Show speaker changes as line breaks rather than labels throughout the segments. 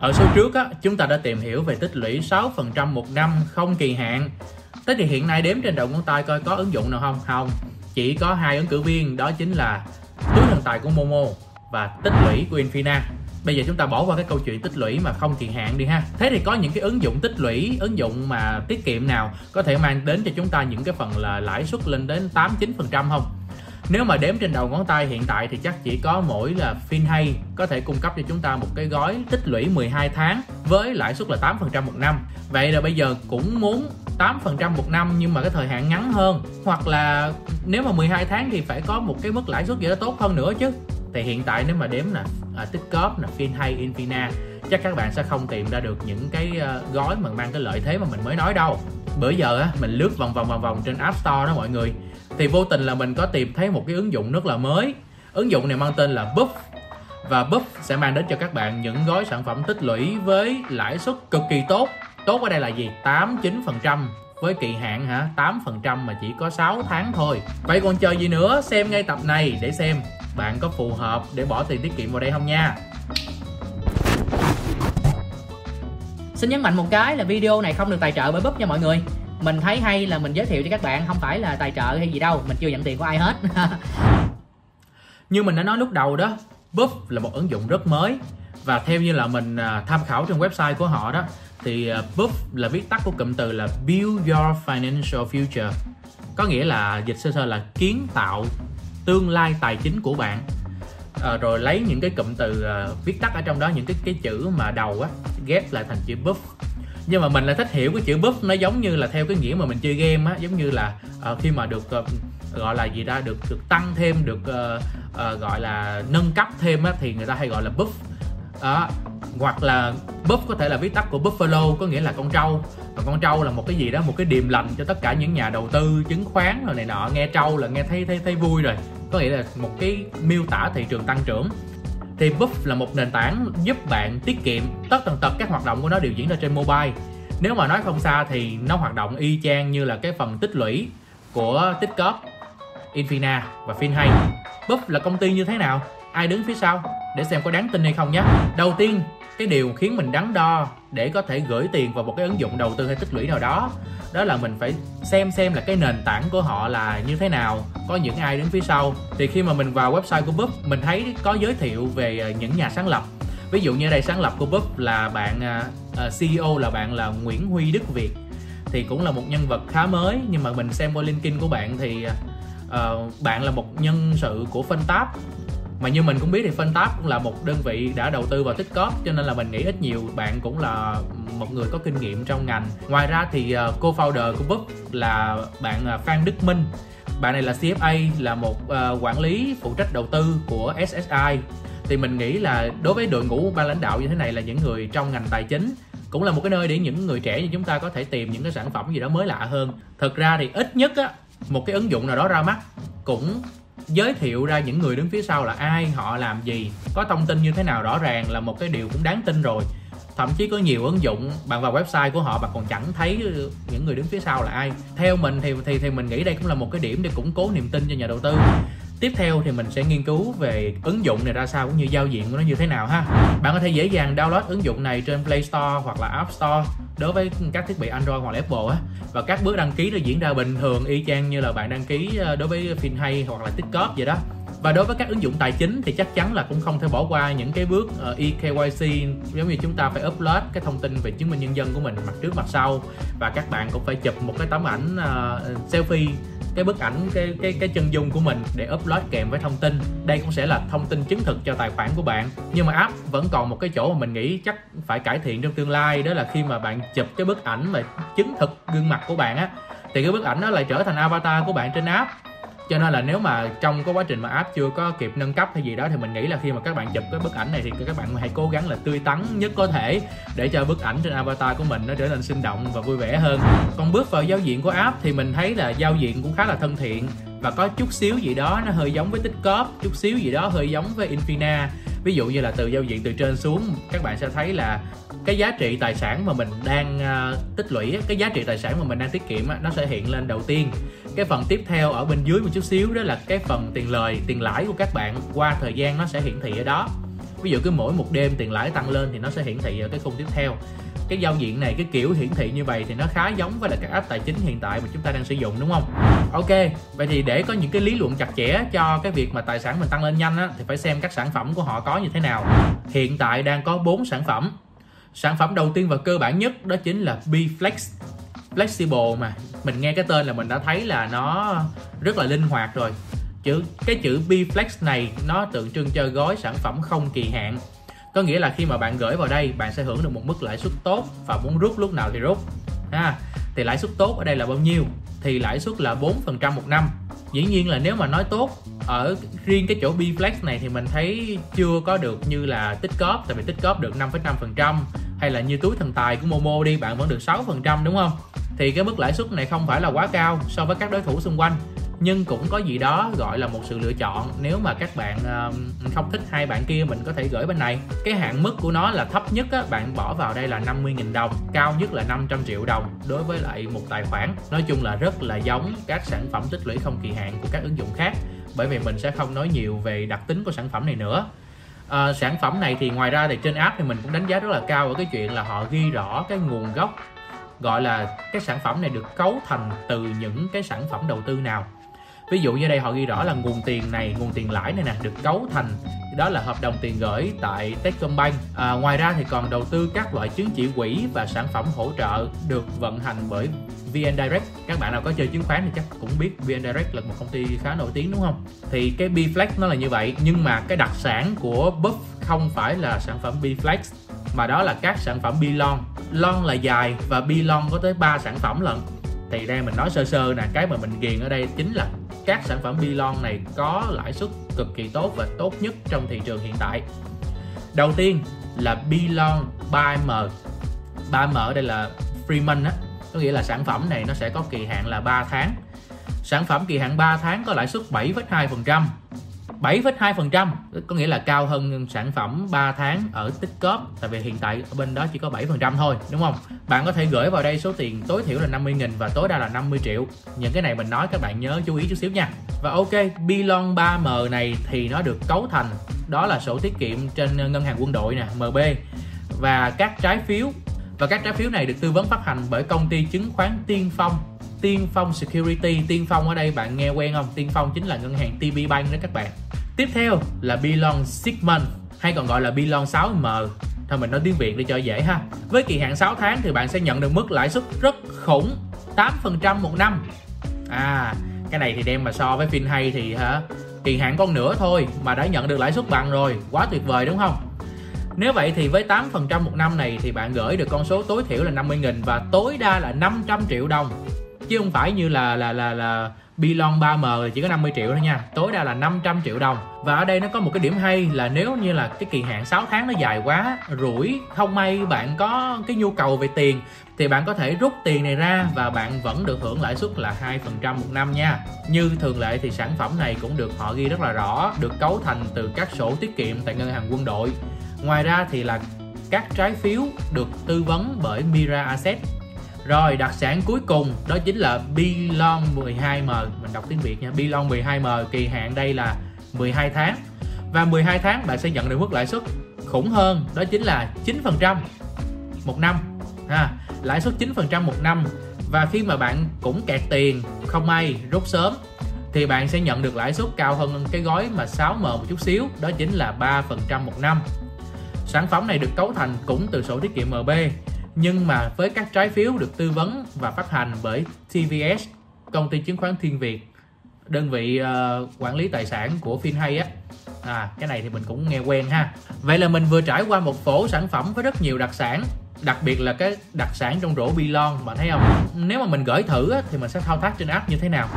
Ở số trước á, chúng ta đã tìm hiểu về tích lũy 6% một năm không kỳ hạn. Thế thì hiện nay đếm trên đầu ngón tay coi có ứng dụng nào không? Không. Chỉ có hai ứng cử viên đó chính là túi thần tài của Momo và tích lũy của Infina. Bây giờ chúng ta bỏ qua cái câu chuyện tích lũy mà không kỳ hạn đi ha. Thế thì có những cái ứng dụng tích lũy, ứng dụng mà tiết kiệm nào có thể mang đến cho chúng ta những cái phần là lãi suất lên đến 8 9% không? Nếu mà đếm trên đầu ngón tay hiện tại thì chắc chỉ có mỗi là FinHay có thể cung cấp cho chúng ta một cái gói tích lũy 12 tháng với lãi suất là 8% một năm. Vậy là bây giờ cũng muốn 8% một năm nhưng mà cái thời hạn ngắn hơn hoặc là nếu mà 12 tháng thì phải có một cái mức lãi suất gì đó tốt hơn nữa chứ. Thì hiện tại nếu mà đếm nè à, tích cóp là FinHay Infina chắc các bạn sẽ không tìm ra được những cái ờ, gói mà mang cái lợi thế mà mình mới nói đâu bữa giờ á, mình lướt vòng vòng vòng vòng trên App Store đó mọi người. Thì vô tình là mình có tìm thấy một cái ứng dụng rất là mới. Ứng dụng này mang tên là Buff và Buff sẽ mang đến cho các bạn những gói sản phẩm tích lũy với lãi suất cực kỳ tốt. Tốt ở đây là gì? 8 9 phần trăm với kỳ hạn hả? 8% mà chỉ có 6 tháng thôi. Vậy còn chờ gì nữa? Xem ngay tập này để xem bạn có phù hợp để bỏ tiền tiết kiệm vào đây không nha.
Xin nhấn mạnh một cái là video này không được tài trợ bởi Búp nha mọi người. Mình thấy hay là mình giới thiệu cho các bạn, không phải là tài trợ hay gì đâu, mình chưa nhận tiền của ai hết.
Như mình đã nói lúc đầu đó, Búp là một ứng dụng rất mới. Và theo như là mình à, tham khảo trên website của họ đó, thì à, Búp là viết tắt của cụm từ là Build Your Financial Future. Có nghĩa là dịch sơ sơ là kiến tạo tương lai tài chính của bạn à, rồi lấy những cái cụm từ à, viết tắt ở trong đó những cái cái chữ mà đầu á ghép lại thành chữ buff nhưng mà mình lại thích hiểu cái chữ buff nó giống như là theo cái nghĩa mà mình chơi game á giống như là à, khi mà được à, gọi là gì ra được được tăng thêm được uh, uh, gọi là nâng cấp thêm á thì người ta hay gọi là buff đó hoặc là buff có thể là viết tắt của buffalo có nghĩa là con trâu. Và con trâu là một cái gì đó một cái điềm lành cho tất cả những nhà đầu tư chứng khoán rồi này nọ nghe trâu là nghe thấy thấy thấy vui rồi có nghĩa là một cái miêu tả thị trường tăng trưởng. Thì Buff là một nền tảng giúp bạn tiết kiệm tất tần tật các hoạt động của nó đều diễn ra trên mobile. Nếu mà nói không xa thì nó hoạt động y chang như là cái phần tích lũy của tích cóp Infina và FinHay Buff là công ty như thế nào? Ai đứng phía sau? Để xem có đáng tin hay không nhé. Đầu tiên, cái điều khiến mình đắn đo để có thể gửi tiền vào một cái ứng dụng đầu tư hay tích lũy nào đó đó là mình phải xem xem là cái nền tảng của họ là như thế nào có những ai đứng phía sau thì khi mà mình vào website của Búp mình thấy có giới thiệu về ờ, những nhà sáng lập. Ví dụ như đây sáng lập của Búp là bạn ờ, ờ, uh, CEO là bạn là Nguyễn Huy Đức Việt. Thì cũng là một nhân vật khá mới nhưng mà mình xem qua LinkedIn của bạn thì uh, bạn là một nhân sự của Phân mà như mình cũng biết thì Phân cũng là một đơn vị đã đầu tư vào tích cóp cho nên là mình nghĩ ít nhiều bạn cũng là một người có kinh nghiệm trong ngành. Ngoài ra thì uh, co-founder của Boop là bạn uh, Phan Đức Minh bạn này là CFA là một uh, quản lý phụ trách đầu tư của SSI thì mình nghĩ là đối với đội ngũ ban lãnh đạo như thế này là những người trong ngành tài chính cũng là một cái nơi để những người trẻ như chúng ta có thể tìm những cái sản phẩm gì đó mới lạ hơn. Thực ra thì ít nhất á một cái ứng dụng nào đó ra mắt cũng giới thiệu ra những người đứng phía sau là ai họ làm gì có thông tin như thế nào rõ ràng là một cái điều cũng đáng tin rồi thậm chí có nhiều ứng dụng bạn vào website của họ bạn còn chẳng thấy những người đứng phía sau là ai. Theo mình thì thì thì mình nghĩ đây cũng là một cái điểm để củng cố niềm tin cho nhà đầu tư. Tiếp theo thì mình sẽ nghiên cứu về ứng dụng này ra sao cũng như giao diện của nó như thế nào ha. Bạn có thể dễ dàng download ứng dụng này trên Play Store hoặc là App Store đối với các thiết bị Android hoặc là Apple á. Và các bước đăng ký nó diễn ra bình thường y chang như là bạn đăng ký ờ, đối với FinHay hoặc là Tiktok vậy đó và đối với các ứng dụng tài chính thì chắc chắn là cũng không thể bỏ qua những cái bước ờ, uh, eKYC giống như chúng ta phải upload cái thông tin về chứng minh nhân dân của mình mặt trước mặt sau. Và các bạn cũng phải chụp một cái tấm ảnh uh, selfie cái bức ảnh cái cái cái chân dung của mình để upload kèm với thông tin. Đây cũng sẽ là thông tin chứng thực cho tài khoản của bạn. Nhưng mà app vẫn còn một cái chỗ mà mình nghĩ chắc phải cải thiện trong tương lai đó là khi mà bạn chụp cái bức ảnh mà chứng thực gương mặt của bạn á thì cái bức ảnh đó lại trở thành avatar của bạn trên app cho nên là nếu mà trong cái quá trình mà app chưa có kịp nâng cấp hay gì đó thì mình nghĩ là khi mà các bạn chụp cái bức ảnh này thì các bạn hãy cố gắng là tươi tắn nhất có thể để cho bức ảnh trên avatar của mình nó trở nên sinh động và vui vẻ hơn. Còn bước vào giao diện của app thì mình thấy là giao diện cũng khá là thân thiện và có chút xíu gì đó nó hơi giống với tích cóp chút xíu gì đó hơi giống với infina. Ví dụ như là từ giao diện từ trên xuống các bạn sẽ thấy là cái giá trị tài sản mà mình đang uh, tích lũy cái giá trị tài sản mà mình đang tiết kiệm nó sẽ hiện lên đầu tiên cái phần tiếp theo ở bên dưới một chút xíu đó là cái phần tiền lời tiền lãi của các bạn. Qua thời gian nó sẽ hiển thị ở đó. Ví dụ cứ mỗi một đêm tiền lãi tăng lên thì nó sẽ hiển thị ở cái khung tiếp theo. Cái giao diện này cái kiểu hiển thị như vậy thì nó khá giống với là các app tài chính hiện tại mà chúng ta đang sử dụng đúng không? Ok vậy thì để có những cái lý luận chặt chẽ cho cái việc mà tài sản mình tăng lên nhanh á, thì phải xem các sản phẩm của họ có như thế nào. Hiện tại đang có 4 sản phẩm. Sản phẩm đầu tiên và cơ bản nhất đó chính là B Flex flexible mà mình nghe cái tên là mình đã thấy là nó rất là linh hoạt rồi. Chữ cái chữ Bflex này nó tượng trưng cho gói sản phẩm không kỳ hạn. Có nghĩa là khi mà bạn gửi vào đây bạn sẽ hưởng được một mức lãi suất tốt và muốn rút lúc nào thì rút. Ha thì lãi suất tốt ở đây là bao nhiêu? Thì lãi suất là 4% một năm. Dĩ nhiên là nếu mà nói tốt ở riêng cái chỗ Bflex này thì mình thấy chưa có được như là tích cóp tại vì tích cóp được 5,5% hay là như túi thần tài của Momo đi bạn vẫn được 6% đúng không? Thì cái mức lãi suất này không phải là quá cao so với các đối thủ xung quanh. Nhưng cũng có gì đó gọi là một sự lựa chọn nếu mà các bạn ờ, không thích hai bạn kia mình có thể gửi bên này. Cái hạn mức của nó là thấp nhất á, bạn bỏ vào đây là 50.000 đồng cao nhất là 500 triệu đồng đối với lại một tài khoản. Nói chung là rất là giống các sản phẩm tích lũy không kỳ hạn của các ứng dụng khác bởi vì mình sẽ không nói nhiều về đặc tính của sản phẩm này nữa. À, sản phẩm này thì ngoài ra thì trên app thì mình cũng đánh giá rất là cao ở cái chuyện là họ ghi rõ cái nguồn gốc gọi là cái sản phẩm này được cấu thành từ những cái sản phẩm đầu tư nào. Ví dụ như đây họ ghi rõ là nguồn tiền này nguồn tiền lãi này nè được cấu thành đó là hợp đồng tiền gửi tại Techcombank. À, ngoài ra thì còn đầu tư các loại chứng chỉ quỹ và sản phẩm hỗ trợ được vận hành bởi VN Direct. Các bạn nào có chơi chứng khoán thì chắc cũng biết VN Direct là một công ty khá nổi tiếng đúng không? Thì cái Bflex nó là như vậy nhưng mà cái đặc sản của Buff không phải là sản phẩm Bflex mà đó là các sản phẩm Bilon lon là dài và bi lon có tới 3 sản phẩm lận. Thì đây mình nói sơ sơ nè cái mà mình ghiền ở đây chính là các sản phẩm bi lon này có lãi suất cực kỳ tốt và tốt nhất trong thị trường hiện tại. Đầu tiên là bi lon 3M 3M ở đây là Freeman á có nghĩa là sản phẩm này nó sẽ có kỳ hạn là 3 tháng. Sản phẩm kỳ hạn 3 tháng có lãi suất 7,2% 7,2% có nghĩa là cao hơn sản phẩm 3 tháng ở tích cóp tại vì hiện tại ở bên đó chỉ có 7% thôi đúng không? Bạn có thể gửi vào đây số tiền tối thiểu là 50 nghìn và tối đa là 50 triệu. Những cái này mình nói các bạn nhớ chú ý chút xíu nha. Và ok Bilon 3M này thì nó được cấu thành đó là sổ tiết kiệm trên ngân hàng quân đội nè MB và các trái phiếu và các trái phiếu này được tư vấn phát hành bởi công ty chứng khoán Tiên Phong. Tiên Phong Security. Tiên Phong ở đây, bạn nghe quen không? Tiên Phong chính là ngân hàng TB Bank đó các bạn. Tiếp theo là Bilon Sigmund, hay còn gọi là Bilon 6M thôi mình nói tiếng Việt để cho dễ ha. Với kỳ hạn 6 tháng thì bạn sẽ nhận được mức lãi suất rất khủng 8% một năm. À cái này thì đem mà so với phim hay thì, hả, kỳ hạn con nửa thôi mà đã nhận được lãi suất bằng rồi. Quá tuyệt vời đúng không? Nếu vậy thì với 8% một năm này thì bạn gửi được con số tối thiểu là 50.000 và tối đa là 500 triệu đồng chứ không phải như là là là là Bilon 3M chỉ có 50 triệu thôi nha. Tối đa là 500 triệu đồng. Và ở đây nó có một cái điểm hay là nếu như là cái kỳ hạn 6 tháng nó dài quá, rủi, không may bạn có cái nhu cầu về tiền, thì bạn có thể rút tiền này ra và bạn vẫn được hưởng lãi suất là 2% một năm nha. Như thường lệ thì sản phẩm này cũng được họ ghi rất là rõ, được cấu thành từ các sổ tiết kiệm tại ngân hàng quân đội. Ngoài ra thì là các trái phiếu được tư vấn bởi Mira Asset rồi đặc sản cuối cùng đó chính là Bilon 12M Mình đọc tiếng Việt nha. Bilon 12M kỳ hạn đây là 12 tháng. Và 12 tháng bạn sẽ nhận được mức lãi suất khủng hơn Đó chính là 9% một năm ha, Lãi suất 9% một năm. Và khi mà bạn cũng kẹt tiền không may rút sớm thì bạn sẽ nhận được lãi suất cao hơn cái gói mà 6M một chút xíu đó chính là 3% một năm. Sản phẩm này được cấu thành cũng từ sổ tiết kiệm MB nhưng mà với các trái phiếu được tư vấn và phát hành bởi TVS công ty chứng khoán Thiên Việt đơn vị uh, quản lý tài sản của FinHay á. À cái này thì mình cũng nghe quen ha. Vậy là mình vừa trải qua một phổ sản phẩm với rất nhiều đặc sản đặc biệt là cái đặc sản trong rổ Bilon bạn thấy không? Nếu mà mình gửi thử á, thì mình sẽ thao tác trên app như thế nào?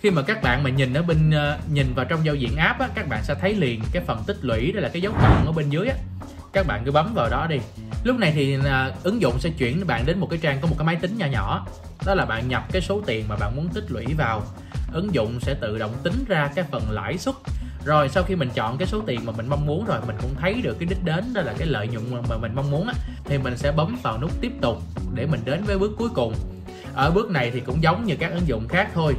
Khi mà các bạn mà nhìn ở bên uh, nhìn vào trong giao diện app á, các bạn sẽ thấy liền cái phần tích lũy đó là cái dấu cộng ở bên dưới á. Các bạn cứ bấm vào đó đi lúc này thì uh, ứng dụng sẽ chuyển bạn đến một cái trang có một cái máy tính nhỏ nhỏ. Đó là bạn nhập cái số tiền mà bạn muốn tích lũy vào. Ứng dụng sẽ tự động tính ra cái phần lãi suất. Rồi sau khi mình chọn cái số tiền mà mình mong muốn rồi mình cũng thấy được cái đích đến đó là cái lợi nhuận mà mình mong muốn á thì mình sẽ bấm vào nút tiếp tục để mình đến với bước cuối cùng. Ở bước này thì cũng giống như các ứng dụng khác thôi.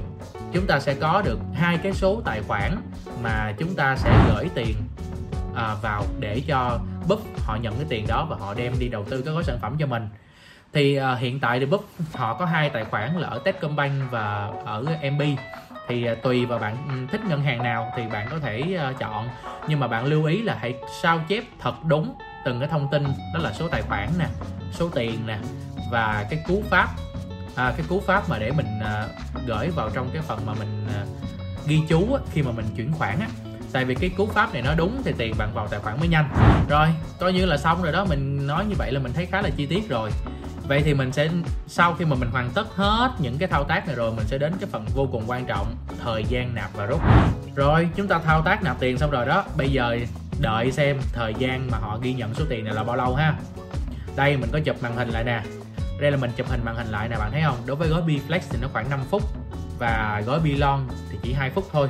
Chúng ta sẽ có được hai cái số tài khoản mà chúng ta sẽ gửi tiền à, vào để cho họ nhận cái tiền đó và họ đem đi đầu tư các gói sản phẩm cho mình. Thì uh, hiện tại thì Buff họ có hai tài khoản là ở Techcombank và ở MB thì uh, tùy vào bạn ừ, thích ngân hàng nào thì bạn có thể uh, chọn. Nhưng mà bạn lưu ý là hãy sao chép thật đúng từng cái thông tin đó là số tài khoản nè số tiền nè và cái cú pháp. À, cái cú pháp mà để mình à, gửi vào trong cái phần mà mình à, ghi chú á, khi mà mình chuyển khoản á tại vì cái cú pháp này nó đúng thì tiền bạn vào tài khoản mới nhanh. Rồi, coi như là xong rồi đó. Mình nói như vậy là mình thấy khá là chi tiết rồi. Vậy thì mình sẽ, sau khi mà mình hoàn tất hết những cái thao tác này rồi, mình sẽ đến cái phần vô cùng quan trọng, thời gian nạp và rút. Rồi, chúng ta thao tác nạp tiền xong rồi đó. Bây giờ đợi xem thời gian mà họ ghi nhận số tiền này là bao lâu ha. Đây, mình có chụp màn hình lại nè. Đây là mình chụp hình màn hình lại nè, bạn thấy không? Đối với gói B Flex thì nó khoảng 5 phút và gói B Long thì chỉ 2 phút thôi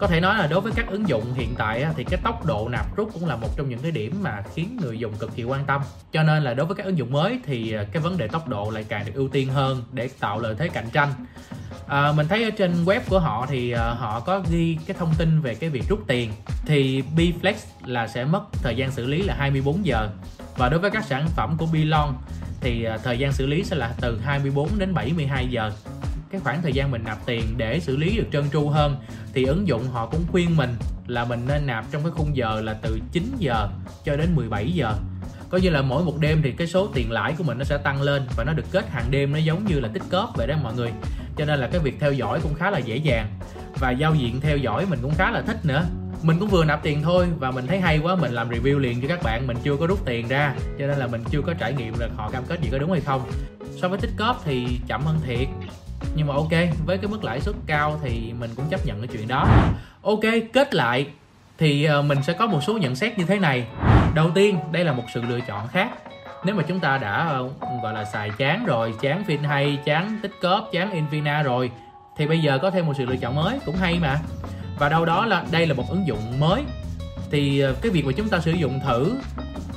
có thể nói là đối với các ứng dụng hiện tại thì cái tốc độ nạp rút cũng là một trong những cái điểm mà khiến người dùng cực kỳ quan tâm. Cho nên là đối với các ứng dụng mới thì à, cái vấn đề tốc độ lại càng được ưu tiên hơn để tạo lợi thế cạnh tranh. À, mình thấy ở trên web của họ thì à, họ có ghi cái thông tin về cái việc rút tiền. Thì Bflex là sẽ mất thời gian xử lý là 24 giờ. Và đối với các sản phẩm của Bilon thì à, thời gian xử lý sẽ là từ 24 đến 72 giờ cái khoảng thời gian mình nạp tiền để xử lý được trơn tru hơn, thì ứng dụng họ cũng khuyên mình là mình nên nạp trong cái khung giờ là từ 9 giờ cho đến 17 giờ. Có như là mỗi một đêm thì cái số tiền lãi của mình nó sẽ tăng lên và nó được kết hàng đêm, nó giống như là tích cóp vậy đó mọi người. Cho nên là cái việc theo dõi cũng khá là dễ dàng. Và giao diện theo dõi mình cũng khá là thích nữa. Mình cũng vừa nạp tiền thôi và mình thấy hay quá, mình làm review liền cho các bạn, mình chưa có rút tiền ra, cho nên là mình chưa có trải nghiệm là họ cam kết gì có đúng hay không. So với tích cóp thì chậm hơn thiệt nhưng mà ok, với cái mức lãi suất cao thì mình cũng chấp nhận cái chuyện đó. Ok, kết lại thì ờ, mình sẽ có một số nhận xét như thế này. Đầu tiên, đây là một sự lựa chọn khác. Nếu mà chúng ta đã ờ, gọi là xài chán rồi, chán fin hay chán tích cóp, chán invina rồi, thì bây giờ có thêm một sự lựa chọn mới cũng hay mà. Và đâu đó là đây là một ứng dụng mới. Thì ờ, cái việc mà chúng ta sử dụng thử,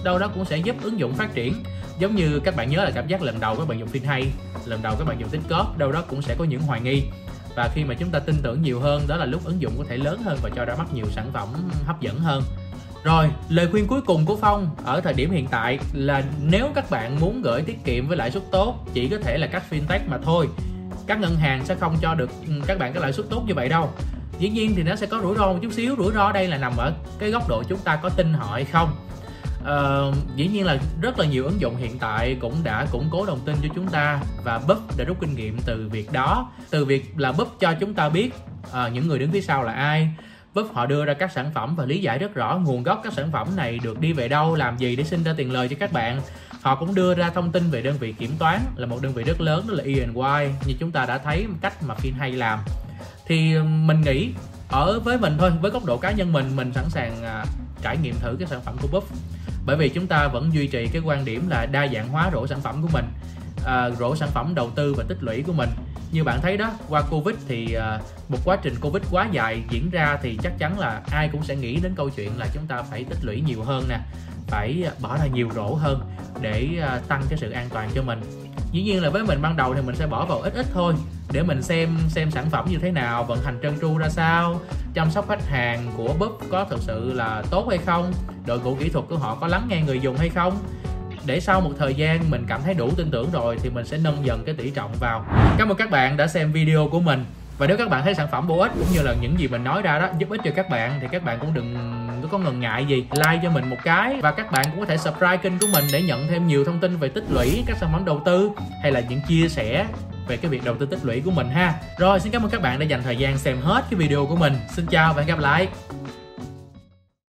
đâu đó cũng sẽ giúp ứng dụng phát triển giống như các bạn nhớ là cảm giác lần đầu các bạn dùng fin hay lần đầu các bạn dùng tích cóp đâu đó cũng sẽ có những hoài nghi và khi mà chúng ta tin tưởng nhiều hơn đó là lúc ứng dụng có thể lớn hơn và cho ra mắt nhiều sản phẩm hấp dẫn hơn rồi, lời khuyên cuối cùng của Phong ở thời điểm hiện tại là nếu các bạn muốn gửi tiết kiệm với lãi suất tốt chỉ có thể là các fintech mà thôi. Các ngân hàng sẽ không cho được ừ, các bạn cái lãi suất tốt như vậy đâu. Dĩ nhiên thì nó sẽ có rủi ro một chút xíu, rủi ro đây là nằm ở cái góc độ chúng ta có tin họ hay không. Uh, dĩ nhiên là rất là nhiều ứng dụng hiện tại cũng đã củng cố đồng tin cho chúng ta và Búp đã rút kinh nghiệm từ việc đó. Từ việc là Búp cho chúng ta biết uh, những người đứng phía sau là ai. Búp họ đưa ra các sản phẩm và lý giải rất rõ nguồn gốc các sản phẩm này được đi về đâu làm gì để sinh ra tiền lời cho các bạn. Họ cũng đưa ra thông tin về đơn vị kiểm toán là một đơn vị rất lớn đó là E&Y như chúng ta đã thấy cách mà phim hay làm. Thì mình nghĩ ở với mình thôi với góc độ cá nhân mình mình sẵn sàng uh, trải nghiệm thử cái sản phẩm của Buff bởi vì chúng ta vẫn duy trì cái quan điểm là đa dạng hóa rổ sản phẩm của mình à, rổ sản phẩm đầu tư và tích lũy của mình. Như bạn thấy đó qua covid thì à, một quá trình covid quá dài diễn ra thì chắc chắn là ai cũng sẽ nghĩ đến câu chuyện là chúng ta phải tích lũy nhiều hơn nè phải bỏ ra nhiều rổ hơn để à, tăng cái sự an toàn cho mình. Dĩ nhiên là với mình ban đầu thì mình sẽ bỏ vào ít ít thôi, để mình xem xem sản phẩm như thế nào, vận hành trơn tru ra sao, chăm sóc khách hàng của búp có thực sự là tốt hay không, đội ngũ kỹ thuật của họ có lắng nghe người dùng hay không. Để sau một thời gian mình cảm thấy đủ tin tưởng rồi thì mình sẽ nâng dần cái tỷ trọng vào. Cảm ơn các bạn đã xem video của mình. Và nếu các bạn thấy sản phẩm bổ ích cũng như là những gì mình nói ra đó, giúp ích cho các bạn thì các bạn cũng đừng có ngần ngại gì? Like cho mình một cái và các bạn cũng có thể subscribe kênh của mình để nhận thêm nhiều thông tin về tích lũy các sản phẩm đầu tư hay là những chia sẻ về cái việc đầu tư tích lũy của mình ha. Rồi, xin cảm ơn các bạn đã dành thời gian xem hết cái video của mình. Xin chào và hẹn gặp lại!